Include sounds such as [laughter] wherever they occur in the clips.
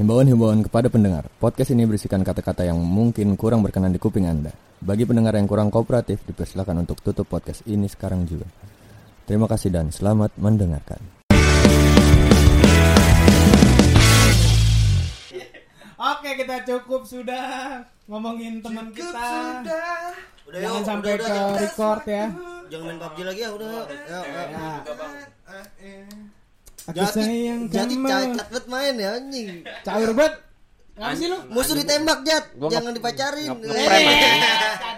Himbauan-himbauan kepada pendengar, podcast ini berisikan kata-kata yang mungkin kurang berkenan di kuping Anda. Bagi pendengar yang kurang kooperatif, dipersilakan untuk tutup podcast ini sekarang juga. Terima kasih dan selamat mendengarkan. Oke kita cukup sudah ngomongin teman kita. Udah Jangan yuk, sampai udah, ke udah, kita- record ya. Jangan main PUBG lagi ya, udah. yuk. Yuk, yuk. Aku Jati, sayang jadi kamu. cacat banget main ya anjing. Caur banget. Ngapa sih lu? Musuh ditembak, Jat. Gua nge- Jangan dipacarin. nge- nge-prank, Eh. anjing.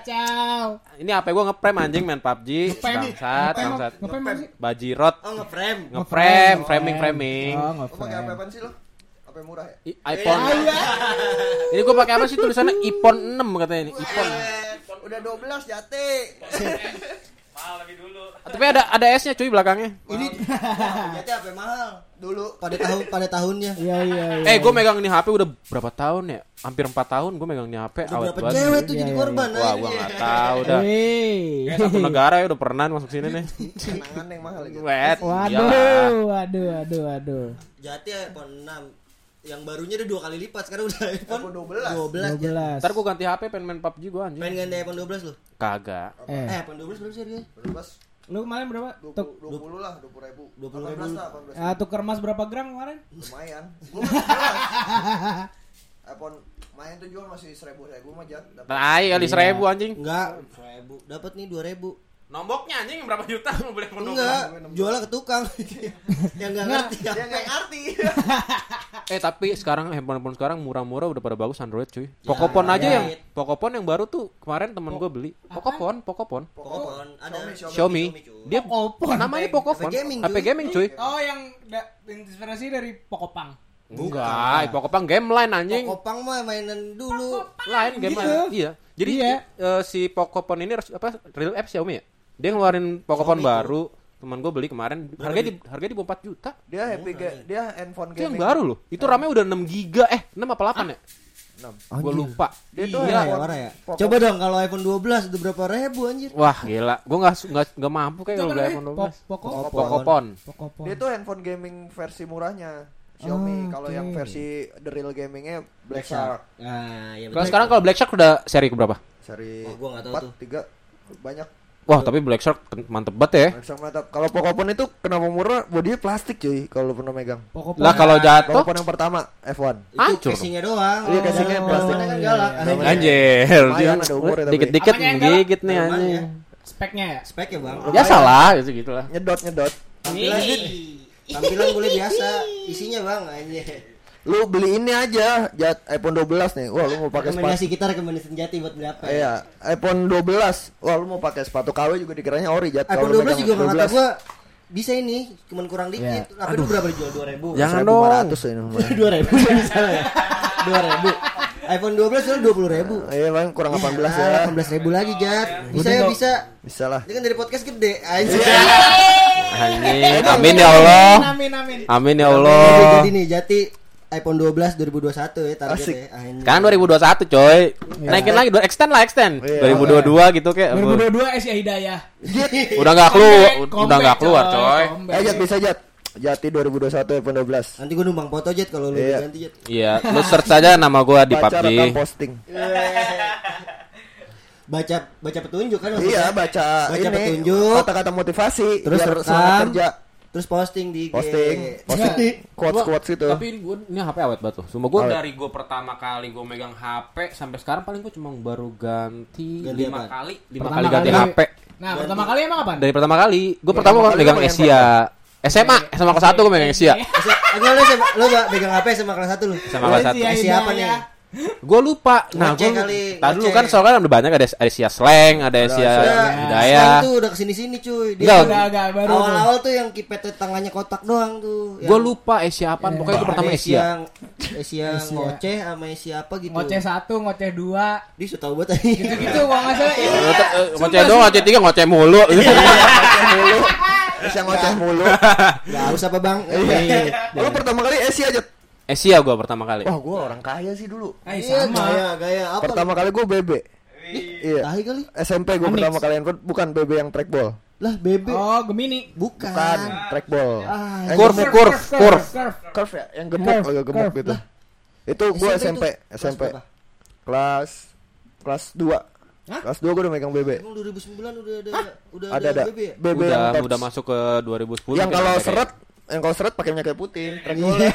Kacau. Ini apa gue ngeprem anjing main PUBG bangsat bangsat apa sih? bajirot Oh, nge-frame. ngeframe framing framing Oh, Apa ngeframe. kayak apaan sih lo? Apa yang murah ya? I- iPhone Iya. ini gue pakai apa sih tulisannya iPhone 6 katanya ini iPhone Udah 12 jate. [laughs] tapi ada ada S nya cuy belakangnya Ini [laughs] apa yang mahal? Dulu Pada tahun pada tahunnya. Iya iya. iya. eh gue megang ini HP udah berapa tahun ya hampir 4 tahun gue megang ini HP Udah awet berapa banget cewek tuh Iya, jadi iya, korban wah gue anjing. nggak tahu dah. Kayak satu negara ya udah pernah masuk sini nih kenangan yang mahal gitu. wet Waduh, iyalah. waduh, waduh, waduh. Jati iPhone 6. Yang barunya udah dua kali lipat. Sekarang udah iPhone iPhone 12. 12. Jat. 12. ntar gue ganti HP pengen main PUBG gue anjing Pengen ganti iPhone 12 lu? kagak Eh, Eh, iPhone 12 berapa sih harganya? 12 lu kemarin berapa? 20, Tuk, 20 lah, 20 ribu 20 ribu. 18 lah, 18 ah, tuker emas berapa gram kemarin? Lumayan [laughs] iPhone main tuh jual masih seribu seribu mah jat Dapet. Tai kali seribu anjing Enggak, 1000. Dapat nih 2000. Nomboknya anjing berapa juta mau beli handphone Enggak, jualnya ke tukang. [laughs] yang enggak ngerti. Dia nggak ngerti Eh tapi sekarang handphone-handphone sekarang murah-murah udah pada bagus Android cuy. Pokopon aja ya. yang Pokopon yang baru tuh kemarin temen gue beli. Pokopon, Pokopon. Pokoknya ada Xiaomi. Dia Pokopon. namanya Pokopon. HP gaming, HP gaming cuy. Oh, yang da- inspirasi dari Pokopang. Enggak, Pokopon game line anjing. Pokopang mah mainan dulu. Lain game Gitu. line. Iya. Jadi Iya. eh, si Pokopon ini apa real app Xiaomi ya? Dia ngeluarin Pokopon Xiaomi baru. Temen gue beli kemarin harganya di harganya di bawah 4 juta. Dia happy ga- dia handphone Itu yang gaming baru loh. Itu RAM-nya udah 6 giga eh 6 apa 8 ya? Enam. Gue lupa. Dia tuh Iya, ya, handphone ya. Pokok- Coba dong kalau iPhone 12 udah berapa ribu anjir? Wah gila, gue nggak nggak nggak mampu kayak kalau beli iPhone 12. Pokopon. Pokopon. Pokopon. Dia tuh handphone gaming versi murahnya Xiaomi Oh, Kalau oke. yang versi the real gamingnya Black Shark Nah, iya Kalau sekarang kalau Black Shark udah seri keberapa? Seri Oh, gua nggak tahu 4, tuh. 3 Banyak Wah tapi Black Shark mantep banget ya. Black Shark mantap Kalau Pokopon itu kenapa murah Bodinya plastik cuy Kalau lu pernah megang Pokopon. Lah kalau jatuh Pokopon yang pertama F1 Itu hancur. casingnya doang. Iya, casingnya Oh, plastik. kan galak. Anjir, dikit-dikit menggigit nih anjing. ya. speknya ya? Speknya, Bang. Ya salah, itu gitu lah. Nyedot nyedot Tampilan Tampilan boleh biasa, isinya Bang anjir. Lu beli ini aja Jat iPhone 12 nih Wah lu mau pakai sepatu Rekomendasi kita rekomendasi senjati buat beli apa? ya? Iya iPhone 12 Wah lu mau pakai sepatu KW juga dikiranya ori Jat iPhone Kalau lu 12 megang juga nggak kata gua bisa ini, cuman kurang dikit. Iya. Apa itu berapa dijual 2000? Jangan dong. 1500 ini [laughs] Dua ribu misalnya ya. Dua ribu. iPhone 12 itu dua puluh ribu. Iya bang kurang 18 ya Delapan belas ribu lagi Jat. Bisa ya bisa. Bisa lah Dia kan dari podcast gede. Anjir. Anjing, [laughs] amin ya Allah. Amin amin. Amin ya Allah. jadi nih Jati iPhone 12 2021 ya targetnya. Asik. Anjir. Sekarang 2021 coy. Naikin lagi, extend lah extend. Iya. 2022 gitu kayak. 2022 Asia Hidayah. Udah nggak keluar, udah nggak keluar coy. comeback. Eh bisa Jat Jati 2021 iPhone 12 Nanti gua numpang foto Jet kalau lu Iya. ganti Jet. Iya, lu search aja nama gua di Baca PUBG. posting [laughs] Baca baca petunjuk kan maksudnya? Iya baca, Baca ini petunjuk. Kata-kata motivasi Terus biar rekam. kerja Terus posting di IG. Posting Posting Quotes-quotes gitu Tapi gua, ini HP awet banget tuh. Gua Awet. dari gua pertama kali gua megang HP sampai sekarang paling gua cuma baru ganti, Ganti lima apa? kali, lima Pertama kali ganti kali- HP. Nah, pertama kali emang apa? Dari pertama kali, gua pertama gua kali megang Asia. SMA, SMA kelas 1 gua megang Asia. [laughs] Lu Mbak, pegang HP sama kelas 1 lu. Sama kelas satu. Asia Siapa Hidayah. nih? Gua lupa. Nah, Ngoceh kali, Tadi dulu ngoceh. kan soalnya kan udah banyak ada Asia slang, ada Asia. Hidayah. Sekarang tuh udah ke sini sini cuy. Dia Enggak, Enggak, enggak, baru tuh. awal-awal tuh yang kipetnya tangannya kotak doang tuh. Gua lupa Asia apaan, pokoknya itu pertama Asia. Asia Asia. ngoceh sama Asia apa gitu. Ngoceh satu, ngoceh dua. Dia sudah tahu banget tadi. Gitu kalau nggak salah. Iya. Eh, Ngoceh doang, ngoceh tiga, ngoceh mulu. mulu Terus yang ngoceh mulu [laughs] Enggak [laughs] usah apa Bang. Iya. Lu pertama kali Asia Jat Asia gua pertama kali. Wah gua orang kaya sih dulu Eh, Iya, sama. gaya gaya apa? Pertama kali gua BB Iya Tahi kali. SMP gua Onyx. pertama kali handphone Bukan BB yang trackball Lah bebe. Oh, Gemini. Bukan. Bukan trackball Ah, Yang Curve, curve, curve. curve. Curve ya Yang gemuk Curve, agak gemuk curve. gitu Itu gue SMP SMP, itu kelas SMP. Kelas kelas 2. Hah? Kelas 2 gue udah megang BB. Emang 2009 udah ada udah Ada ada. BB ya? BB udah yang udah masuk ke 2010 yang kalau seret yang kalau seret pakai minyak kayu putih. Keren Iya. banget.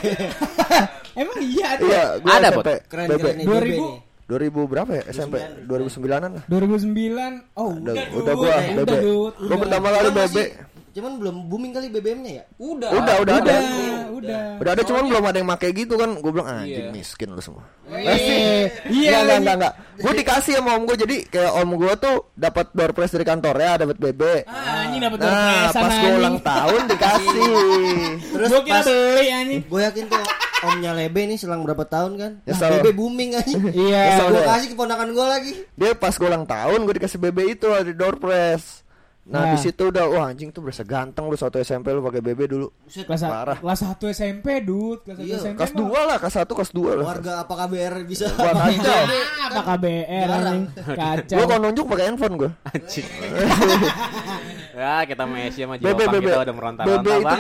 [laughs] Emang iya ada. Iya, Ada, SMP. Keren BB. keren nih 2000. BB nih. 2000 berapa ya? SMP 2009-an lah. 2009. Oh, Udah, udah, udah gua BB. Udah, Dut. Gue Udah. pertama kali BB. masih- Cuman belum booming kali BBM-nya ya? Udah. Udah, udah ada. Udah, udah. Udah ada cuman belum ada yang make gitu kan. Gue bilang anjing Iya. miskin lu semua. Iya, Iya, enggak, enggak, enggak. [laughs] Gue dikasih sama om gue jadi kayak om gue tuh dapat door prize dari kantornya, dapat BB. Ah, anjing dapat Nah, pas gue ulang tahun dikasih. [laughs] Terus Gua kira pas beli anjing. gue yakin tuh omnya Lebe nih selang berapa tahun kan? Nah, Nyesel. BB booming anjing. Iya. Nyesel Gue dia. kasih keponakan gue lagi. Dia pas gue ulang tahun gue dikasih BB itu ada door prize. Nah, Nah. di situ udah wah anjing tuh berasa ganteng lu satu SMP lu pakai BB dulu. Kelas Parah. kelas 1 SMP, Dut. Kelas 1 Iya, SMP. Kelas mah- 2 lah, kelas 1 kelas 2 lah. warga apa KBR bisa Wah, [laughs] [laughs] kacau. Ah, apa KBR anjing. Kacau. Gue kalau nunjuk pakai handphone gue. Anjing. [laughs] ya kita Messi sama Jepang BB. kita udah meronta-ronta itu bang.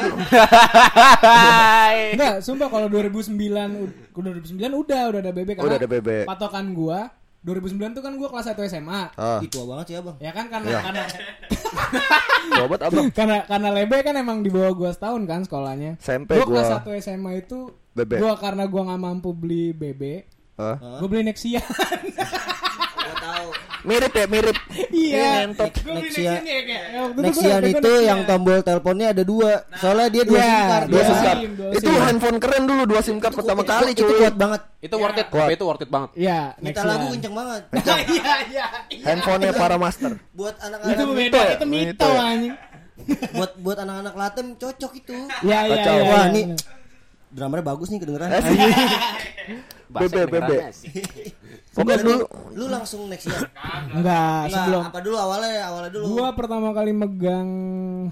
Enggak, sumpah kalau 2009 ud- 2009 udah udah ada BB karena Udah ada BB. patokan gua 2009 tuh kan gua kelas 1 SMA. Ah, Ih, tua banget sih abang. Ya kan karena Iya. karena obat abang. karena karena Lebe kan emang di bawah gua setahun kan sekolahnya. SMP Gua kelas gua. 1 SMA itu BB. gua karena gua nggak mampu beli BB, Ah. gua beli Nexia. Gue tahu. Mirip ya, mirip. iya. ngentot. Gua beli Nexia. Nexia nih kayak. ya, waktu itu Nexian itu yang tombol teleponnya ada dua. Soalnya dia dua Iya, SIM card. Dua Iya. SIM card. Dua Itu SIM. handphone keren dulu dua SIM card pertama Itu- kali itu cuy. kuat banget. itu worth it, tapi itu worth it banget. Iya, Minta lagu kenceng banget. [laughs] Iya, iya. Handphonenya para master. Buat Itu anak-anak beda, ya? itu Mito ya? anjing. buat buat anak-anak Latem cocok itu. Iya, iya, iya. Wah, iya, nih iya. drummernya bagus nih kedengeran. [laughs] Bahasa BB, Berarti dulu lu langsung Nexian. Enggak, Enggak, sebelum apa dulu awalnya awalnya dulu. Gua pertama kali megang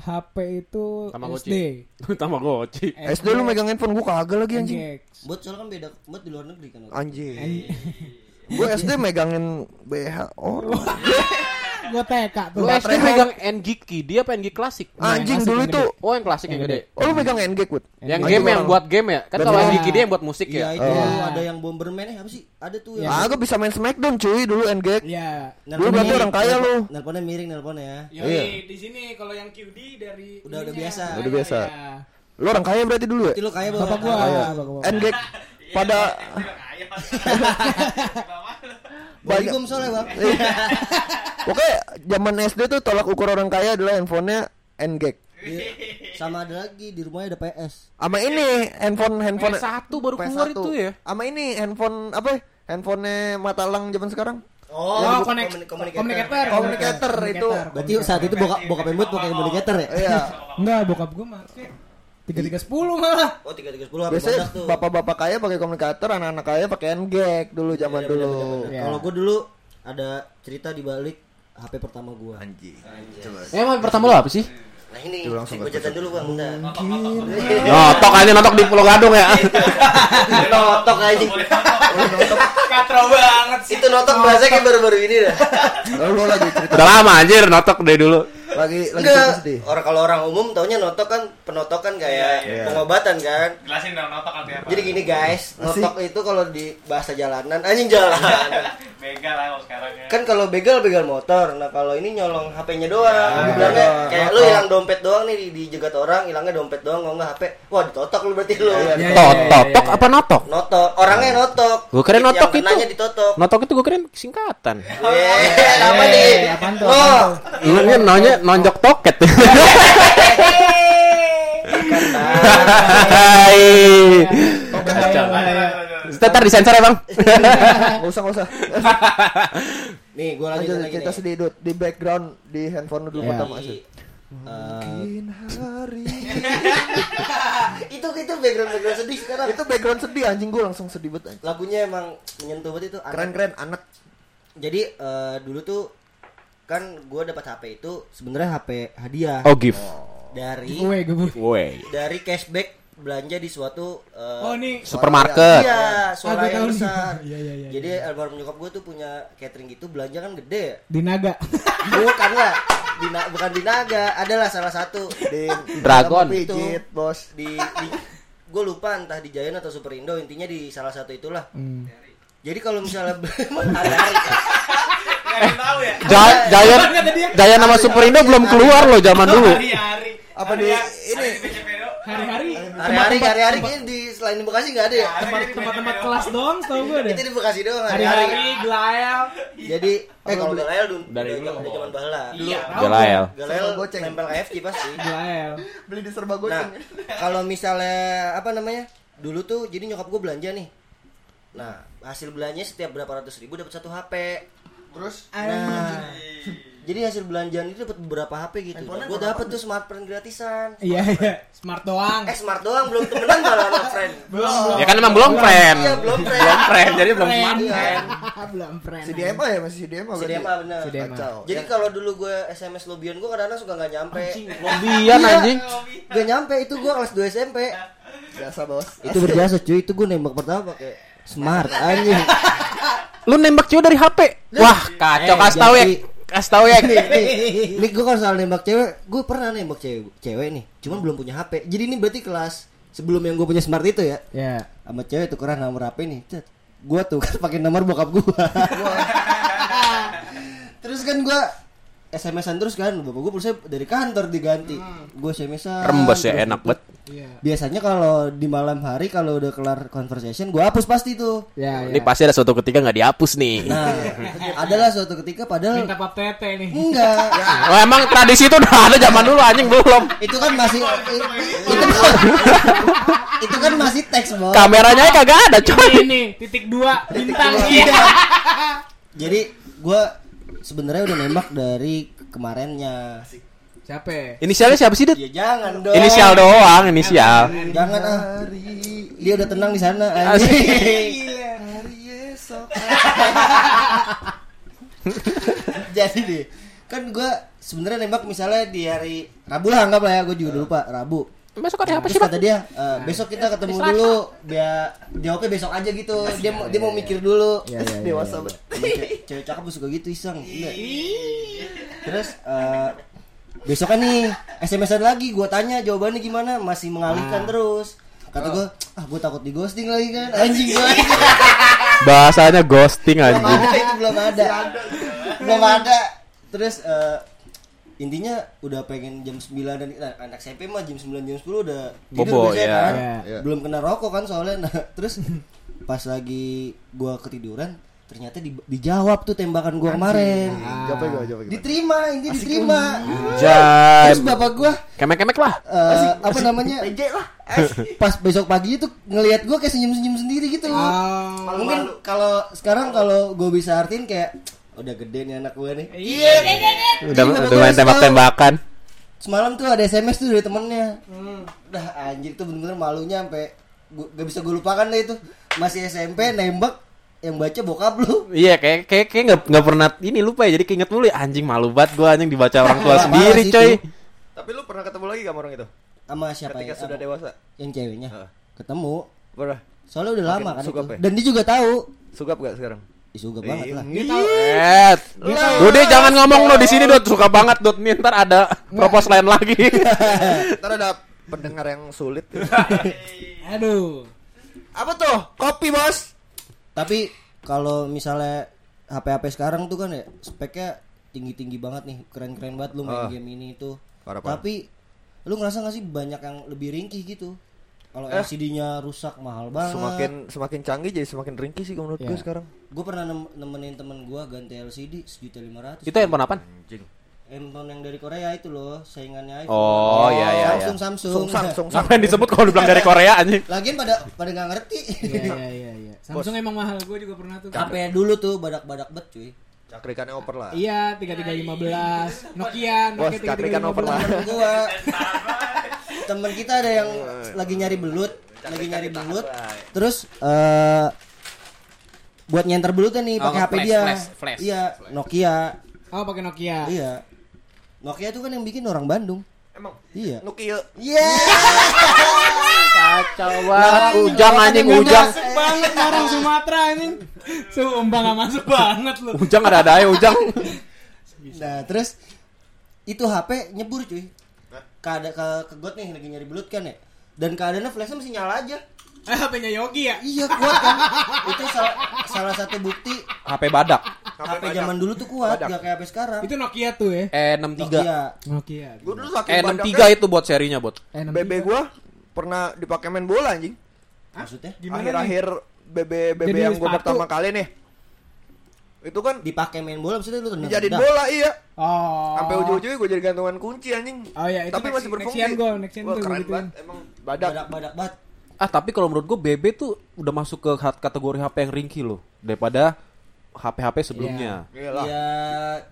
HP itu Tamagotchi. SD. Tamagotchi. [laughs] SD lu megang handphone gua kagak lagi anjing. Buat soalnya kan beda, buat di luar negeri kan. Anjing. Gua SD megangin BH orang. [laughs] Gua TK tuh. Lu SD megang N-Geeky, dia apa N-Geek klasik? Anjing dulu itu. Oh yang klasik yang gede. Oh lu megang NG Kut? Yang game yang buat game ya? Kan kalau. N-Geeky dia yang buat musik Iya ya. itu Oh. ada yang Bomberman eh apa sih? Ada tuh Iya. yang Ah, gua bisa main Smackdown cuy dulu NG. Iya. Lu berarti orang kaya lu. Nelponnya miring nelponnya. Yoi, Iya. di sini kalau yang QD dari Udah- udah biasa. Udah biasa. Iya. Lu orang kaya berarti dulu ya? Berarti lu kaya. Bapak gua, Kaya. bapak gua. NG pada [laughs] banyak soalnya bang. Pokoknya zaman SD tuh tolak ukur orang kaya adalah handphonenya NG. Iya. Sama ada lagi di rumahnya ada PS. Sama ini handphone handphone PS1 baru keluar itu ya? Sama ini handphone apa? ya? Handphonenya Matalang zaman sekarang. Oh, konek, komunikator. Komunikator itu. Berarti saat itu bokap bokap embut pakai komunikator ya? Iya. Enggak, bokap gua make 3310 malah. Oh tiga tiga sepuluh Biasanya bapak-bapak kaya pakai komunikator, anak-anak kaya pakai NG dulu zaman dulu. Iya. Kalau gue dulu ada cerita di balik HP pertama gua. Anjing. Emang pertama lo apa sih? Nah ini, gue jatuh dulu bang, bentar. Notok aja notok di Pulau Gadung ya. [laughs] notok aja. Katro banget sih. Itu notok bahasa kayak baru-baru ini dah. Udah lama anjir notok dari dulu. Lagi lagi sedih. Orang kalau orang umum taunya notok kan penotokan kayak pengobatan kan. Jelasin dong notok artinya apa? Jadi gini guys, notok itu kalau di bahasa jalanan anjing jalanan. [laughs] Begal lah kalau sekarang ya. kan kalau begal begal motor. Nah, kalau ini nyolong HP-nya doang. Dibilangnya doang. kayak lu hilang dompet doang nih di, dijegat orang, hilangnya dompet doang kalau enggak HP. Wah, ditotok lu berarti lu. Iya, iya, Tot, iya, totok iya. apa notok? Notok, orangnya notok. Gua Yang notok itu. kenanya ditotok. Notok itu gue keren singkatan. Eh, [laughs] apa nih? Eh, apaan tuh, Oh. Lu nanya nonjok toket. [laughs] Hai. Kacau. Ntar disensor ya bang. [laughs] Enggak usah enggak usah. [laughs] Nih, gua lanjut lagi cerita nih. sedih Dut. di background di handphone lu dulu Iya. pertama Di, sih. eh, hari [laughs] itu itu background background sedih sekarang. itu background sedih anjing gue langsung sedih banget anjing. Lagunya emang menyentuh banget itu. keren keren anak Jadi eh, dulu tuh kan gue dapat HP itu sebenarnya HP hadiah Oh gift. dari Gue gue. Woi. dari cashback belanja di suatu eh, Oh, nih. Supermarket. Iya, Ah, suara yang besar. Iya, iya, iya, Jadi almarhum nyokap gue tuh punya catering gitu belanja kan gede ya. Di naga. Bukan lah, di Na- bukan di Naga, adalah salah satu di Dragon. pijit bos di di gue lupa entah di Giant atau Superindo intinya di salah satu itulah Hmm. jadi kalau misalnya [laughs] hari-hari tahu ya. Giant. Giant sama Superindo belum keluar loh zaman dulu. Apa di ini? Hari-hari. hari-hari hari-hari di selain di Bekasi nggak ada ya Tempat tempat-tempat kelas doang setahu gue deh. itu di Bekasi doang hari-hari Glael. jadi eh kalau Galael dulu dari zaman zaman bahala Iya. Galael Serba goceng. nempel KFC pasti Glael. Beli di serba Nah, goceng. kalau misalnya apa namanya? Dulu tuh jadi nyokap gue belanja nih. Nah, hasil belanjanya setiap berapa ratus ribu dapat satu HP. Terus Nah, jadi hasil belanjaan itu dapat beberapa HP gitu. Gue dapat tuh smartphone gratisan. Iya, iya. [laughs] Smart doang. Eh smart doang belum temenan malah sama friend. [laughs] Belum, belum. Ya kan emang belum friend. Iya belum friend. Belum friend, jadi belum Friend. smartphone. [laughs] belum friend. CDMA ya masih CDMA Si Dema bener. CDMA. Jadi kalau dulu gue SMS lobian gue kadang-kadang suka nggak nyampe. Lobian anjing. Gak nyampe itu gue kelas 2 SMP. Biasa bos. Itu berjasa cuy, itu gue nembak pertama pakai smart anjing. Lu nembak cewek dari HP. Wah, kacau Eh, kasih tahu ya. Kasih tahu ya. nih, nih, nih gue kalau soal nembak cewek, gue pernah nembak cewek, cewek nih, cuman belum punya HP. Jadi ini berarti kelas sebelum yang gue punya smart itu ya, Ya. sama cewek tukeran nomor HP nih, cet. Gue tuh kan [laughs] pakai nomor bokap gue. terus kan gue SMS-an terus kan, bapak gue pulsa dari kantor diganti. Gue SMS-an. Rembes ya enak banget. Iya. Biasanya kalau di malam hari kalau udah kelar conversation, gue hapus pasti tuh. Ya, Ini ya. pasti ada suatu ketika nggak dihapus nih. Nah, [laughs] adalah suatu ketika padahal Minta pap tete nih. enggak. [laughs] Oh, emang tradisi itu udah ada zaman dulu anjing belum. itu kan masih itu itu kan masih teks bos Kameranya kagak ada, coy. Ini titik dua bintang. dua. Iya. jadi gue sebenarnya udah nembak dari kemarinnya Siapa? ya? Inisialnya siapa sih, Dit? ya jangan dong Inisial doang, inisial. jangan ah dia udah tenang di sana Asik. [laughs] jadi deh kan gue sebenarnya nembak misalnya di hari Rabu lah anggap lah ya gue juga udah lupa Rabu Besok ada apa Terus sih, Pak? kata dia eh, besok kita ketemu dulu. Biar jawabnya besok aja gitu. Dia mau dia mau mikir dulu. Iya, iya, iya. Dewasa banget. cewek, cewek cakep tuh suka gitu iseng. Enggak. terus eh besoknya nih SMS-an lagi gua tanya jawabannya gimana? Masih mengalihkan terus. Kata gua ah gua takut di ghosting lagi kan. Anjing gua [laughs] Bahasanya ghosting belum anjing. ada itu belum ada. Belum ada. Terus eh, intinya udah pengen jam 9 dan nah, anak SMP mah jam 9 jam 10 udah Bobo, biasanya ya. kan. Iya. belum kena rokok kan soalnya nah [laughs] terus pas lagi gua ketiduran ternyata di- dijawab tuh tembakan gua kemarin Jawab gue, jawab gue. diterima ini diterima Jai. terus bapak gua Kemek-kemek lah. eh, apa namanya [laughs] pas besok pagi itu ngelihat gua kayak senyum-senyum sendiri gitu Oh. mungkin kalau sekarang kalau gue bisa artiin kayak udah gede nih anak gue nih Iya. Udah Iya, udah main bagus, tembak-tembakan. semalam tuh ada SMS tuh dari temennya udah anjir tuh bener-bener malunya sampai gak bisa gue lupakan deh itu masih SMP nembak yang baca bokap lu Iya, kayak kayak kayak nggak nggak pernah ini lupa ya. Jadi keinget mulu ya anjing malu banget gua anjing dibaca orang tua [laughs] sendiri, coy. itu. Tapi lu pernah ketemu lagi sama orang itu? sama siapa Ketika ya? sudah dewasa. yang ceweknya Heeh. ketemu Pernah. soalnya udah Makin lama kan suka itu. ya? dan dia juga tahu Sugap gak sekarang? Suka banget lah. Eh, Dodi jangan ngomong lo di sini Dot suka banget Dot. Nih ntar ada propose lain lagi. [laughs] [laughs] Ntar ada pendengar yang sulit. Aduh. Apa tuh? Kopi bos. Tapi kalau misalnya HP-HP sekarang tuh kan ya speknya tinggi-tinggi banget nih, keren-keren banget lu main Ah. game ini itu. Parah, parah. Tapi lu ngerasa gak sih banyak yang lebih ringkih gitu? Kalau Eh. LCD-nya rusak mahal banget. Semakin semakin canggih jadi semakin ringkih sih kalau menurut Iya. gue sekarang. gue pernah nem- nemenin temen gue ganti LCD sejuta lima ratus. Itu handphone apaan? handphone yang dari Korea itu loh, saingannya iPhone. Oh, iya, iya, Samsung iya. Samsung. Sungsang, sungsang. [laughs] Ngapain disebut kalau dibilang dari Korea anjing? Lagian pada pada nggak ngerti. Iya iya iya iya. [laughs] Samsung emang mahal gue juga pernah tuh. HP dulu tuh badak-badak bet cuy. Cakrikannya oper lah. Iya, 3315. Nokia, Bos, Nokia cakrikan oper lah. 3315. temen gua. Temen kita ada yang lagi nyari belut lagi nyari belut. terus eh buat nyenter belutnya nih Oh, pakai HP dia. iya Nokia. Oh, pakai Nokia. iya. Nokia itu kan yang bikin orang Bandung. Emang? Iya. Nokia. iya [laughs] Kacau banget. Ujang anjing ujang. Banget orang Sumatera anjing. Sumpah gak masuk banget lu. Ujang ada ada ya ujang. nah terus itu HP nyebur cuy ke ke ke got nih lagi nyari belut kan ya dan keadaannya flashnya masih nyala aja Eh, HP-nya Yogi ya? iya kuat kan itu salah, salah satu bukti HP badak. HP zaman dulu tuh kuat Badak. gak kayak HP sekarang Itu Nokia tuh ya. E63. Nokia Nokia. Gue dulu saking E63 badaknya, itu buat serinya, Bot. Eh, BB gua pernah dipakai main bola anjing. maksudnya? Akhir-akhir BB BB Jadi yang gua sepatu. pertama kali nih. Itu kan dipakai main bola maksudnya lu tendang tendang. bola iya. Oh. Sampai ujung-ujungnya gue jadi gantungan kunci anjing. Oh iya, itu Tapi next- masih berfungsi. next-an Wah, tuh keren begituin. banget emang badak. badak badak banget Ah, tapi kalau menurut gue BB tuh udah masuk ke kategori HP yang ringkih loh daripada HP-HP sebelumnya. Iyalah. ya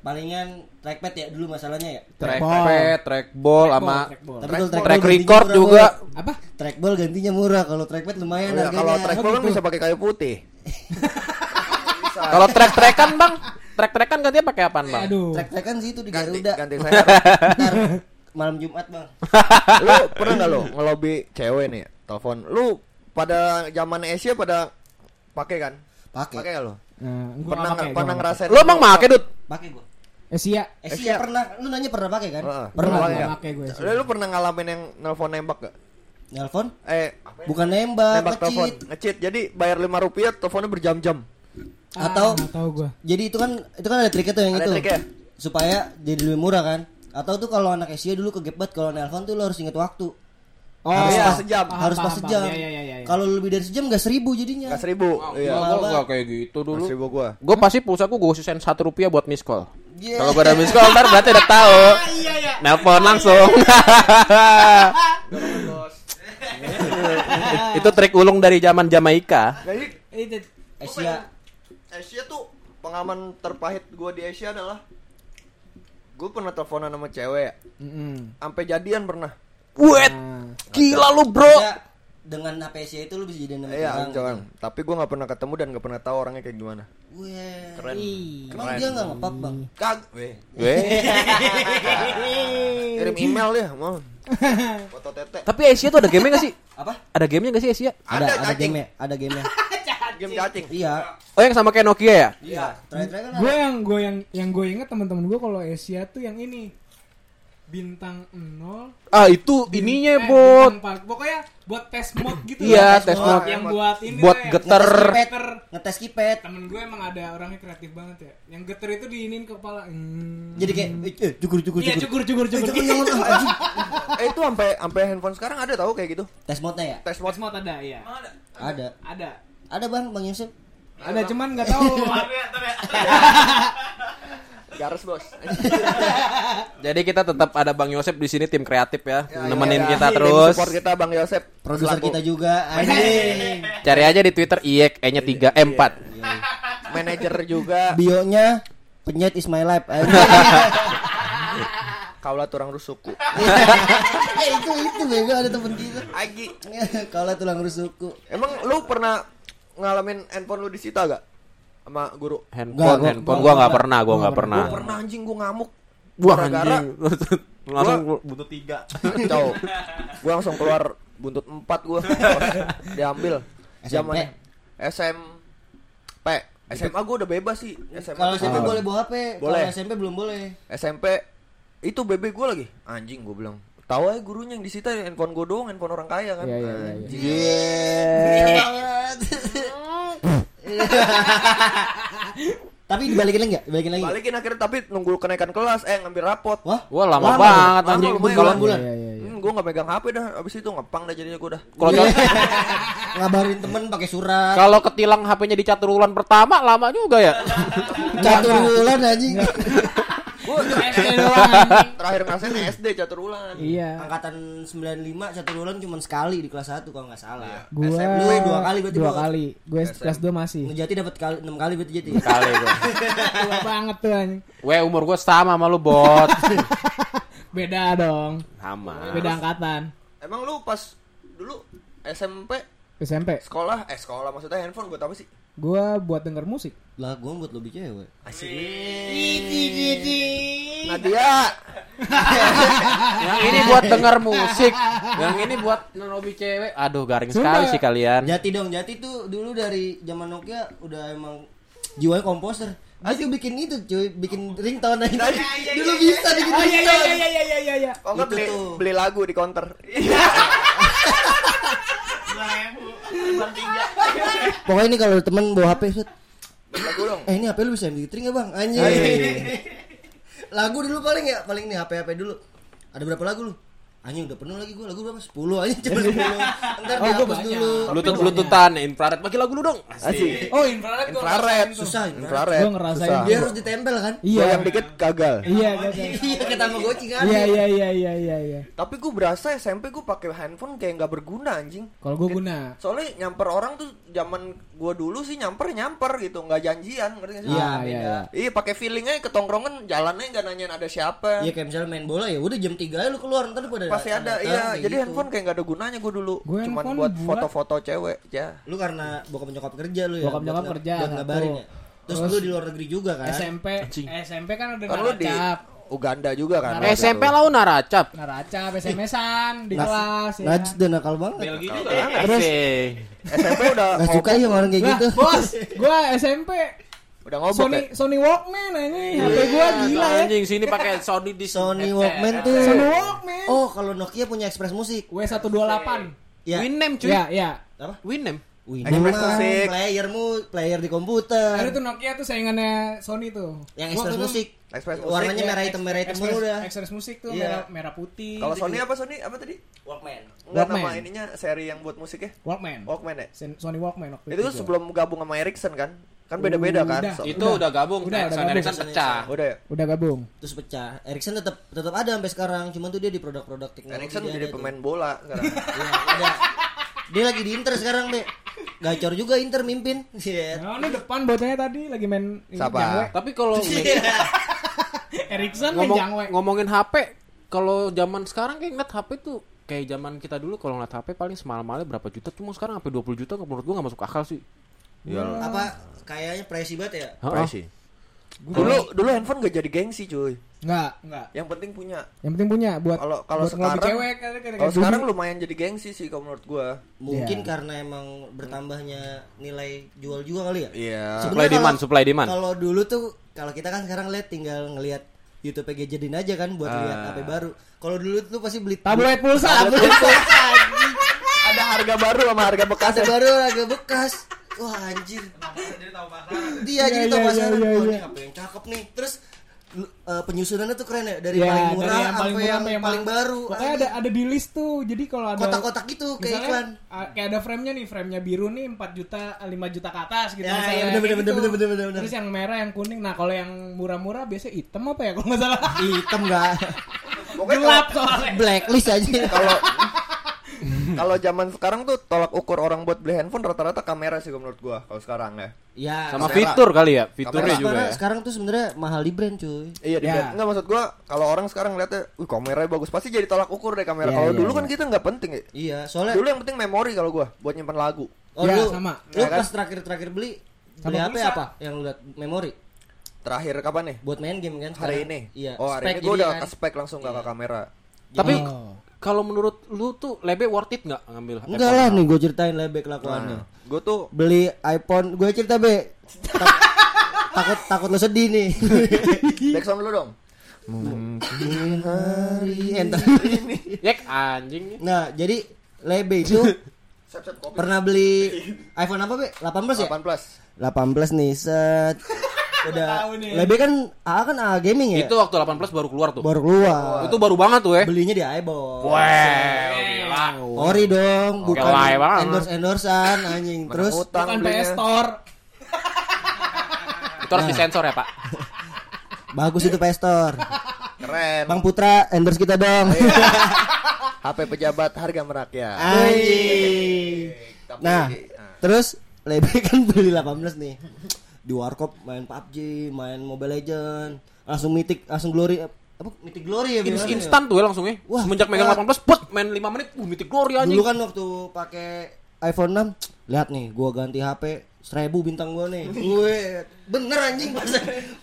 palingan trackpad ya dulu masalahnya ya Trackpad, trackball sama kalau track gantinya record murah, juga. Apa? trackball gantinya murah kalau trackpad lumayan Oh, iya, harganya kalau trackball Oh, kan bisa pakai kayu putih. [laughs] Kalau track-trackan, Bang, track-trackan gantinya pakai apaan, Bang? Aduh. track trackan sih itu di Ganti Garuda ganti saya. [laughs] Ntar malam Jumat bang lu pernah nggak lo ngelobi cewek nih telepon lu pada zaman Asia pada pakai kan pakai pakai lo Nah, gua pernah pakai, pernah gua ngerasain Lu emang make, Dut? pakai gua Asia. eh Eh, sih iya. pernah lu nanya pernah pakai kan Heeh. pernah Pernah Pakai gua nggak? pakai gue. lu, lu pernah ngalamin yang nelpon nembak gak nelpon eh bukan nembak, nembak telepon ngecit. ngecit jadi bayar lima rupiah teleponnya berjam-jam atau Ah, tahu gua. jadi itu kan itu kan ada triknya tuh yang Ada itu triknya? supaya jadi lebih murah kan atau tuh kalau anak Asia dulu kegebat kalau nelpon tuh lo harus inget waktu Oh, harus iya. pas sejam. Paham, harus pas paham, sejam paham. Iya, iya, iya, iya. kalau lebih dari sejam gak seribu jadinya nggak seribu iya Gua Mahal gua banget. kayak gitu dulu. seribu gua Gue pasti pulsa gue gue sisain satu rupiah buat miss call. Yeah. Kalau gue ada miss call, ntar berarti udah tahu. [laughs] Iya, iya. Nelpon langsung. [laughs] [laughs] itu trik ulung dari zaman Jamaika. Itu Asia Asia tuh pengalaman terpahit gua di Asia adalah gue pernah teleponan sama cewek ya Mm-mm. sampai jadian pernah Wet, Nah, gila lu bro. Maksudnya, dengan HP Asia itu lu bisa jadi nama iya orang jangan tapi gue nggak pernah ketemu dan nggak pernah tahu orangnya kayak gimana Weh. keren Emang dia gak ngepap bang? kag weh Weh. [laughs] kirim email ya mau foto tete Tapi Asia tuh ada game gak sih? Apa? Ada gamenya gak sih Asia? Ada, ada, cacing. game Ada game [laughs] game cacing Iya Oh yang sama kayak Nokia ya? Iya kan gue yang gue yang yang gue inget teman-teman gue kalau Asia tuh yang ini bintang 0 Ah itu ininya eh, bot. bintang empat. pokoknya buat tes mode gitu Iya, lah, tes mode yang buat ini Buat lah, yang geter. ngetes. Ngetes kipet temen gue emang ada orangnya kreatif banget ya. Yang geter itu diinin ke kepala. Hmm. Jadi kayak eh, Cukur cukur iya cukur. cukur cukur Eh, cukur. [laughs] eh itu sampai sampai handphone sekarang ada tahu kayak gitu? Tes mode ya? tes tes mode ada ya Ada? Ada. Ada. Bang Bang Yusuf? Ada cuman nggak tahu [laughs] garis bos. [laughs] Jadi kita tetap ada Bang Yosep di sini tim kreatif ya, nemenin Iya, kita tim terus. support kita bang Yosep. Produser kita juga. Anjing. Cari aja di Twitter IEK E-nya 3 eh 4. manajer juga. Bionya Penyet is my life. [laughs] Kaulah tulang rusukku Eh [laughs] itu itu bego ada temen kita. Agi. Kalau tulang rusukku emang lu pernah ngalamin handphone lu disita gak sama guru Handphone, gua- handphone gua gua nggak pernah, gua nggak pernah. Gua pernah anjing gua ngamuk Wah Gara-gara- anjing. Langsung butuh tiga. [laughs] Tahu. Gua langsung keluar buntut empat gua. [laughs] Diambil. SMP. Zaman SMP. SMA gua udah bebas sih. SMA Kalau SMP boleh bawa HP Boleh. Kalau SMP belum boleh SMP itu BB gua lagi. Anjing gua bilang. Tahu aja gurunya yang disita handphone gua doang, handphone orang kaya kan. Iya, iya, iya, iya. [laughs] [laughs] Tapi dibalikin lagi nggak? Dibalikin lagi. Balikin akhirnya tapi nunggu kenaikan kelas eh ngambil rapot. Wah, Wah lama, Lama, banget lama, anjing. Kalau bulan. Iya, iya, iya. Hmm, gua nggak megang HP dah. Abis itu ngepang dah jadinya gua dah. kalau cat- [laughs] ngabarin temen pakai surat. kalau ketilang HP-nya di catur bulan pertama lama juga ya. Catur bulan anjing. [laughs] SD [laughs] doang terakhir ngerasain SD catur bulan. iya Angkatan 95 catur bulan cuma sekali di kelas 1 kalau nggak salah. gua Lu dua kali berarti, dua kali gue kelas 2 masih Ngejati dapat kali 6 kali berarti jadi. Kali gua. [laughs] tua banget tuh anjing Weh umur gua sama sama lu bot. [laughs] beda dong Sama. beda angkatan Emang lu pas dulu SMP SMP sekolah eh sekolah maksudnya handphone buat apa sih? Gue buat denger musik Lah gua buat lebih cewek. Asik. Nadia. Yang ini [laughs] buat denger musik, yang ini buat nerobi cewek. Aduh garing sekali sih kalian. Jati dong, Jati tuh dulu dari zaman Nokia udah emang jiwanya komposer. Tuh bikin itu cuy, bikin ringtone aja. Dulu bisa bikin oh iya iya ringtone. iya iya iya iya iya Oh enggak Itu beli, tuh. beli lagu di counter. [laughs] Pokoknya ini kalau temen bawa HP set. Eh ini HP lu bisa MP3 nggak bang? Anjing. lagu dulu paling ya, paling nih HP HP dulu. Ada berapa lagu lu? Anjing udah penuh lagi gua lagu berapa? 10 anjing cuma 10. Ntar Oh, gua dihapus banyak. dulu. Bluetooth Bluetoothan infrared bagi lagu lu dong. Asik. Oh infrared gua Infrared. Susah. Infrared. Gua ngerasain. susah. Dia harus ditempel kan? Iya. Yang dikit gagal. Iya gagal. Iya kayak Tamagotchi kan. Iya iya iya iya iya iya. Tapi gue berasa SMP gue pakai handphone kayak nggak berguna anjing. Kalau gua guna. Soalnya nyamper orang tuh zaman gua dulu sih nyamper nyamper gitu, nggak janjian, ngerti nggak sih? Iya, iya, iya. Iya, pakai feeling aja ketongkrongan jalannya nggak nanyain ada siapa. Iya kayak misalnya main bola ya udah jam 3 aja lu keluar ntar pada Pasti ada, iya. Jadi handphone kayak nggak ada gunanya gue dulu. Gua Cuman handphone buat buat- foto-foto cewek, ya. lu karena bokap nyokap kerja lu ya. Bokap nyokap kerja, Buat ngabarin ya. Terus, Terus lu di luar negeri juga kan? SMP SMP kan udah Kan di naracap. Uganda juga kan. Naracap. waktu SMP lau naracap. Naracap SMS-an di kelas ya. Najis dan nakal banget. Belgi juga. Terus SMP udah Gak suka ya orang kayak Lah, gitu. bos, gua SMP udah ngobok Sony ya. Sony Walkman anjing. HP gua gila ya. Anjing sini [laughs] pakai Sony di Sony. Walkman tuh. Sony Walkman. Oh, kalau Nokia punya Express Musik. W128. Ya. Winem cuy. Iya, iya. Apa? Winem. Wih, Express Musik. playermu player di komputer. Ada tuh Nokia tuh saingannya Sony tuh. Yang Express itu- Musik. Express Musik. Warnanya Iya, merah hitam merah hitam mulu dah. Express Musik tuh Iya. merah merah putih. Kalau Sony apa Sony apa tadi? Walkman. Enggak Walkman. nama ininya seri yang buat musik ya? Walkman. Walkman ya? Sony Walkman waktu Itu juga. sebelum gabung sama Ericsson kan? Kan beda-beda kan? Udah. So- Itu Udah. udah gabung. Udah, udah Sony gabung. Ericsson pecah. Udah ya? udah gabung. Terus pecah. Ericsson tetap tetap ada sampai sekarang, cuman tuh dia di produk-produk teknologi. Ericsson dia jadi tuh. pemain bola sekarang. [laughs] Iya, ada. Dia lagi di Inter sekarang, Be. Gacor juga Inter mimpin. Iya. Nah, ini depan bocahnya tadi lagi main Siapa? Tapi kalau [laughs] Erickson main ngomong jangwe. ngomongin HP, kalau zaman sekarang kayak ngeliat HP tuh kayak zaman kita dulu kalau ngeliat HP paling semalam-malamnya berapa juta cuma sekarang sampai 20 juta menurut gua gak masuk akal sih. Ya. Apa kayaknya pricey banget ya? Pricey. Dulu dulu handphone gak jadi gengsi cuy. Enggak, enggak. Yang penting punya. Yang penting punya buat Kalau kalau sekarang cewek kan kayak kalau sekarang lumayan jadi gengsi sih kalau menurut gua. Mungkin Iya. karena emang bertambahnya nilai jual juga kali ya. Iya. Sebenarnya Supply kalau- demand, supply demand. Kalau dulu tuh kalau kita kan sekarang lihat tinggal ngelihat YouTube gadgetin aja kan buat lihat Ah. HP baru. Kalau dulu tuh pasti beli tabloid pulsa. tabloid pulsa. Ada harga baru sama harga bekas. Ada baru agak bekas. Wah anjir. Dia jadi Iya, tahu iya, pasaran. iya, Wah, iya. ini apa yang cakep nih. Terus eh, penyusunannya tuh keren ya dari Ya, paling dari murah yang paling sampai murah yang, sampai yang paling baru. Pokoknya ada ada di list tuh. Jadi kalau ada kotak-kotak gitu kayak misalnya, iklan. kayak ada frame-nya nih, frame-nya biru nih 4 juta, 5 juta ke atas gitu Ya, misalnya. iya, bener, Kayak bener, gitu. bener, bener, bener, bener. Terus yang merah, yang kuning. Nah, kalau yang murah-murah biasanya hitam apa ya kalau nggak salah. Hitam enggak? Pokoknya Gelap soalnya. Blacklist aja. kalau kalau zaman sekarang tuh tolak ukur orang buat beli handphone rata-rata kamera sih menurut gua kalau sekarang ya. Ya. Sama kamera. fitur kali ya, fiturnya Kamera. juga sekarang, ya. sekarang tuh sebenarnya mahal di brand cuy. Iya, di Ya. brand. Enggak maksud gua kalau orang sekarang ngeliatnya, "Wih, kameranya bagus." Pasti jadi tolak ukur deh kamera. Iya, kalau iya, dulu iya. kan kita nggak penting ya. Iya, soalnya Dulu yang penting memori kalau gua buat nyimpan lagu. oh, Ya, lu, sama. Lu Ya kan? pas terakhir-terakhir beli beli Sama HP pulsa. apa? Yang lu lihat memori Terakhir kapan nih? buat main game kan Hari ini. Iya. Oh, hari Spek ini gua udah kan. ke spek langsung nggak ke kamera. Tapi Oh. Kalau menurut lu tuh lebe worth it nggak ngambil Enggak lah nih gue ceritain lebek kelakuannya. Nah, gua tuh Beli iPhone, gue cerita be. Tak- takut takut lo sedih nih. back sound dulu dong. Mungkin hari entar. Yek anjing. Nah, jadi Lebe itu pernah beli iPhone apa be? 18 ya? 18. 18 nih set. Udah. Lebe kan A kan A gaming ya? Itu waktu 18 baru keluar tuh. baru keluar. Itu baru banget tuh ya. Belinya di iBox. Wah, gila. Ori dong, bukan Gelai banget. endorse endorsean anjing. Terus utang Bukan belinya. PS Store. [laughs] Itu harus disensor ya, Pak. [laughs] bagus itu PS Store. Keren. Bang Putra endorse kita dong. [laughs] HP pejabat harga merakyat. Anjing. Nah, terus Lebe kan beli 18 nih. Di warkop main PUBG, main Mobile Legend, langsung Mythic, langsung Glory apa Mythic Glory ya In- bilangnya. instan tuh ya langsung ya. Wah, Semenjak megang Pak. 18, put main 5 menit, uh mitik glory anjing. Dulu kan waktu pakai iPhone 6, lihat nih, gua ganti HP seribu bintang gua nih. [laughs] Gue bener anjing pas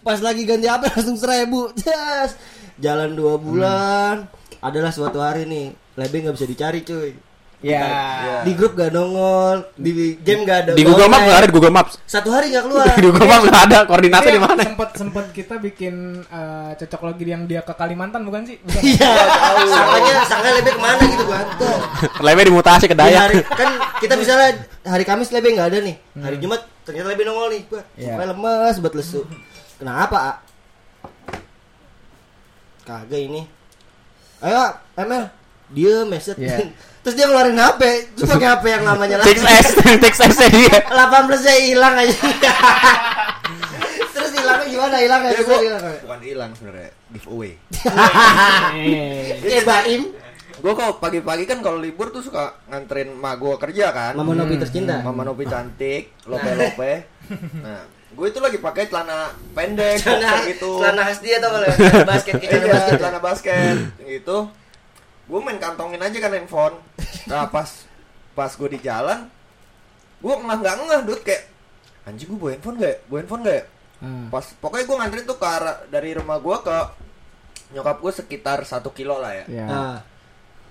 pas lagi ganti HP langsung seribu. Yes. Jalan dua bulan. Adalah suatu hari nih, Lebe nggak bisa dicari cuy. Ya. Di grup gak nongol, di game gak ada. Di Google Maps nggak ada di Google Maps. Satu hari gak keluar. [laughs] Di Google Maps nggak ada koordinatnya di mana. Sempet sempet kita bikin eh, cocok lagi yang dia ke Kalimantan bukan sih? [laughs] Bukan. Iya, sangkanya sangka lebih ke mana gitu kan? Tuh. [laughs] Lebih dimutasi ke Di hari, kan kita misalnya hari Kamis lebih nggak ada nih. Hari Jumat ternyata lebih nongol nih. Wah, Iya. supaya lemes buat lesu. Kenapa, A? Kagak ini. Ayo, ML. Dia message. Iya. [laughs] Terus dia ngeluarin HP, terus pakai HP yang namanya lagi. 6S, 6S nya dia. 18 nya hilang aja. [laughs] terus hilangnya gimana? Hilangnya Ya, gua- hilang. bukan hilang sebenarnya giveaway Eh, [laughs] Kayak Baim, gue kalau pagi-pagi kan kalau libur tuh suka nganterin mak gue kerja kan Mama Nopi tercinta. Mama Nopi cantik lope lope nah gue itu lagi pakai celana pendek Celana, gitu celana khas dia tau kalau basket kayak celana Iya, basket. celana basket gitu gue main kantongin aja kan handphone nah pas pas gue di jalan gue ngeh nggak ngeh dud kayak anjing gue bawa handphone gak ya? bawa handphone gak ya? hmm. pas pokoknya gue nganterin tuh ke arah dari rumah gue ke nyokap gue sekitar satu kilo lah ya Ya. Nah,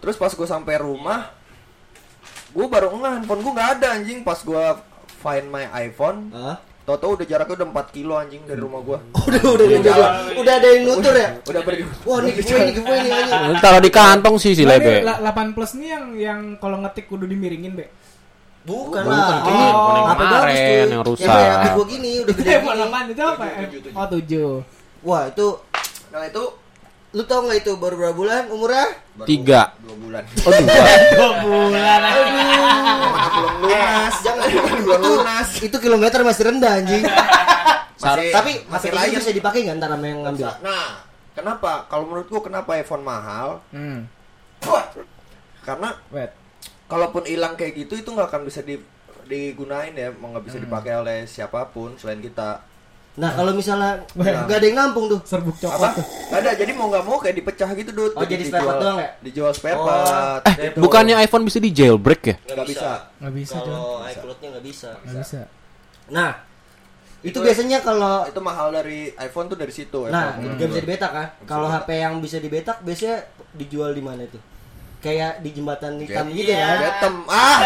terus pas gue sampai rumah gue baru ngeh handphone gue nggak ada anjing pas gue find my iPhone ah. Toto udah jaraknya udah 4 kilo anjing dari rumah gue [laughs] udah udah udah, udah, udah ada yang nutur ya. udah pergi Wah, ini giveaway ini giveaway nih anjing. Taruh di kantong sih si Lebe. ini la- 8 plus nih yang yang kalau ngetik kudu dimiringin, Be. Bukan Bukan, lah. kayak Ini HP kemarin bagus tuh. yang rusak. kayak HP gua gini udah [laughs] gede Itu apa? Oh, 7. Wah, itu nah itu lu tau nggak itu baru berapa bulan umurnya? baru Tiga. dua bulan Oh, dua. [laughs] Dua bulan. belum lunas Jangan belum itu, lunas itu kilometer masih rendah anjing. [laughs] Masih- Tapi masih layak bisa dipakai nggak ntar sama yang ngambil? nah kenapa kalau menurut gua kenapa iPhone mahal Hmm. karena Wait. kalaupun hilang kayak gitu itu nggak akan bisa di digunain ya mau nggak bisa dipakai oleh siapa pun selain kita Nah, kalau misalnya nggak ada yang nampung tuh. Serbuk coklat tuh. nggak ada jadi mau nggak mau kayak dipecah gitu dud Oh, jadi spare part doang ya? dijual spare Oh. part Eh, bukannya iPhone bisa di jailbreak ya? nggak bisa Nggak bisa, Jon. Kalau iCloud-nya nggak bisa. Nggak bisa. Nah, itu biasanya kalau itu mahal dari iPhone tuh dari situ ya, Nah, Pak. nggak bisa dibetak kan? Kalau HP yang bisa dibetak biasanya dijual di mana itu? Kayak di jembatan hitam Jet- gitu kan? Jetem ah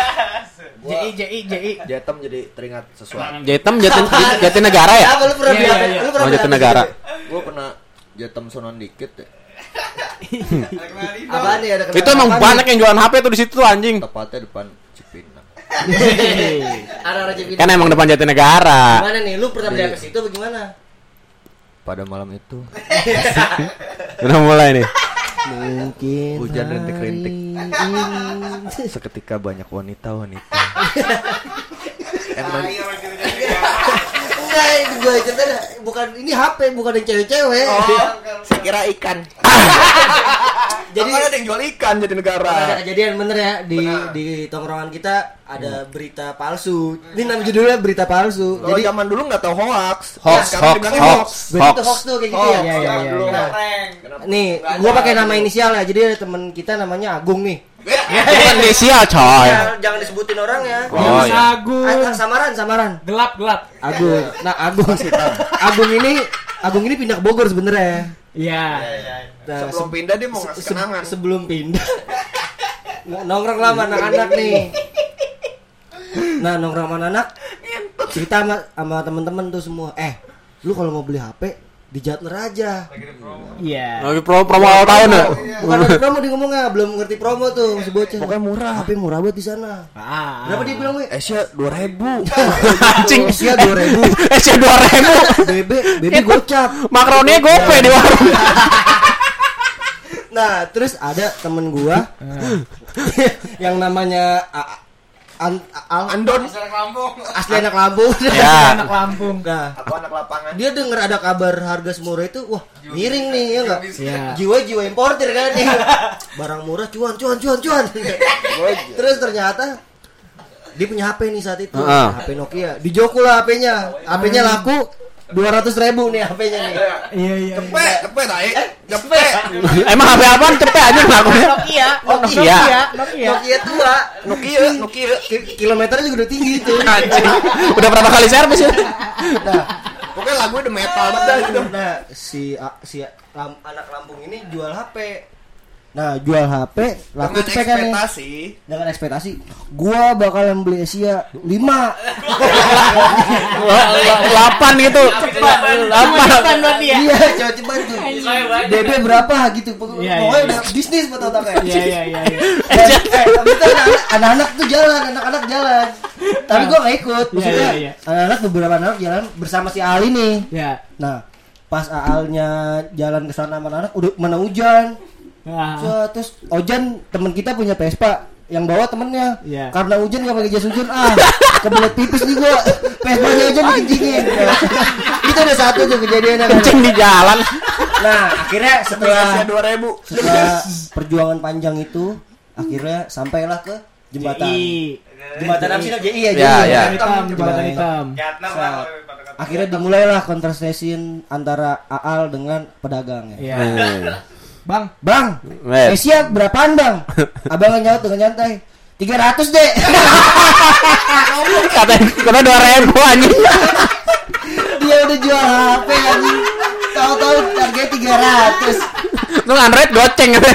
JI JI JI. Jetem jadi teringat sesuatu Jetem Jatin [laughs] Jatinegara ya? Apa lu pernah Iya, iya, HP? iya. Lu pernah Oh, Jatinegara. HP? gue pernah Jetem sonon dikit ya [laughs] Apaan nih ada Itu emang banyak yang jualan HP tuh di situ tuh anjing. tepatnya depan Cipinang [laughs] Arah-arah Cipinang. Kan emang depan Jatinegara. Gimana nih? Lu pernah beli HP situ apa gimana? pada malam itu Udah mulai nih. Mungkin Hujan rintik-rintik. seketika banyak wanita wanita yang men- Enggak, ini gue cerita bukan ini HP, bukan yang cewek-cewek. saya kira ikan [laughs] Jadi jadi ada yang jual ikan jadi negara ada kejadian bener ya di di tongkrongan kita ada berita palsu. Ini nama judulnya berita palsu. Jadi zaman dulu nggak tahu hoax Hoax, sekarang hoax, hoax, berita hoax. hoax tuh kayak gitu Hoax, ya. Iya, iya, iya, iya. Kenapa? Nih, gua pakai nama inisial ya. Jadi ada teman kita namanya Agung nih. Itu kan inisial coy. Jangan, jangan disebutin orangnya. Oh, iya. Agung. Ah, samaran, samaran. Gelap gelap. Agung. Nah, Agung Agung ini Agung ini pindah ke Bogor sebenarnya. Iya. Nah, sebelum pindah dia mau se- ngasih se- kenangan sebelum pindah nongkrong lah sama anak-anak nih nah nongkrong sama anak cerita sama, sama temen-temen tuh semua eh lu kalau mau beli HP di Jatner aja Iya. Lagi promo promo awal tahun ya. bukan ada promo dia ngomongnya belum ngerti promo tuh si bocah pokoknya murah HP murah banget di sana Ah. berapa dia bilang weh Asia dua ribu Anjing. Asia dua ribu Eh, sih dua ribu. bebe bebe gocap Makroninya gope di warung. Nah, terus ada temen gua [laughs] yang namanya A- An Al Andon asli anak Lampung. [laughs] Ya. Anak Lampung. Nah, aku anak lapangan dia denger ada kabar harga semurah itu, wah miring nih ya enggak? Iya. Jiwa-jiwa importir kan nih. [laughs] Barang murah cuan cuan cuan cuan. terus ternyata dia punya HP nih saat itu, Heeh. HP Nokia. Dijoko lah HP-nya. HP-nya laku 200 ribu nih HP-nya nih. Iya iya. cepet cepet aja cepet Emang HP apaan cepet aja ngakunya? Nokia. Oh, Nokia. Nokia. Nokia tua. Nokia Nokia Ki- Kilometernya juga udah tinggi itu. Anjing. Udah berapa kali servis ya? Nah, pokoknya lagu udah metal banget dah gitu Nah, si a- si anak Lampung ini jual HP. Nah, jual HP, laku Dengan cepet kan nih. ekspektasi Dengan ekspektasi, gua bakalan beli Asia 5 Delapan gitu. Delapan. Iya, coba cepat tuh. DP berapa gitu. Pokoknya Iya, pokoknya iya. udah bisnis buat otaknya. Iya iya iya. iya. Eh, anak- anak-anak tuh jalan, anak-anak jalan. Tapi gua gak ikut. Iya, Maksudnya iya, iya. anak-anak beberapa anak jalan bersama si Ali nih. Ya. Nah, pas Aalnya jalan ke sana sama anak udah mana hujan. Nah, So, terus Ojan teman kita punya Vespa yang bawa temennya Iya. karena hujan gak pakai jas hujan ah kebelet pipis nih gua Vespa-nya aja dikencingin itu udah satu tuh kejadiannya kan. Kencing di jalan. nah akhirnya setelah Asia 2000 setelah perjuangan panjang itu akhirnya sampailah ke jembatan JI. jembatan apa sih? JI ya Ya, JI ya. Jembatan hitam, jembatan Jembatan hitam. Saat- akhirnya dimulailah kontrastation antara Aal dengan pedagang ya. Iya. Bang, Bang, Eh. Asia berapaan bang? [laughs] Abang nyaut dengan nyantai 300 deh Kata kata dua ribu anjing. Dia udah jual HP anjing Tahu-tahu harganya 300 Lu Android goceng gitu.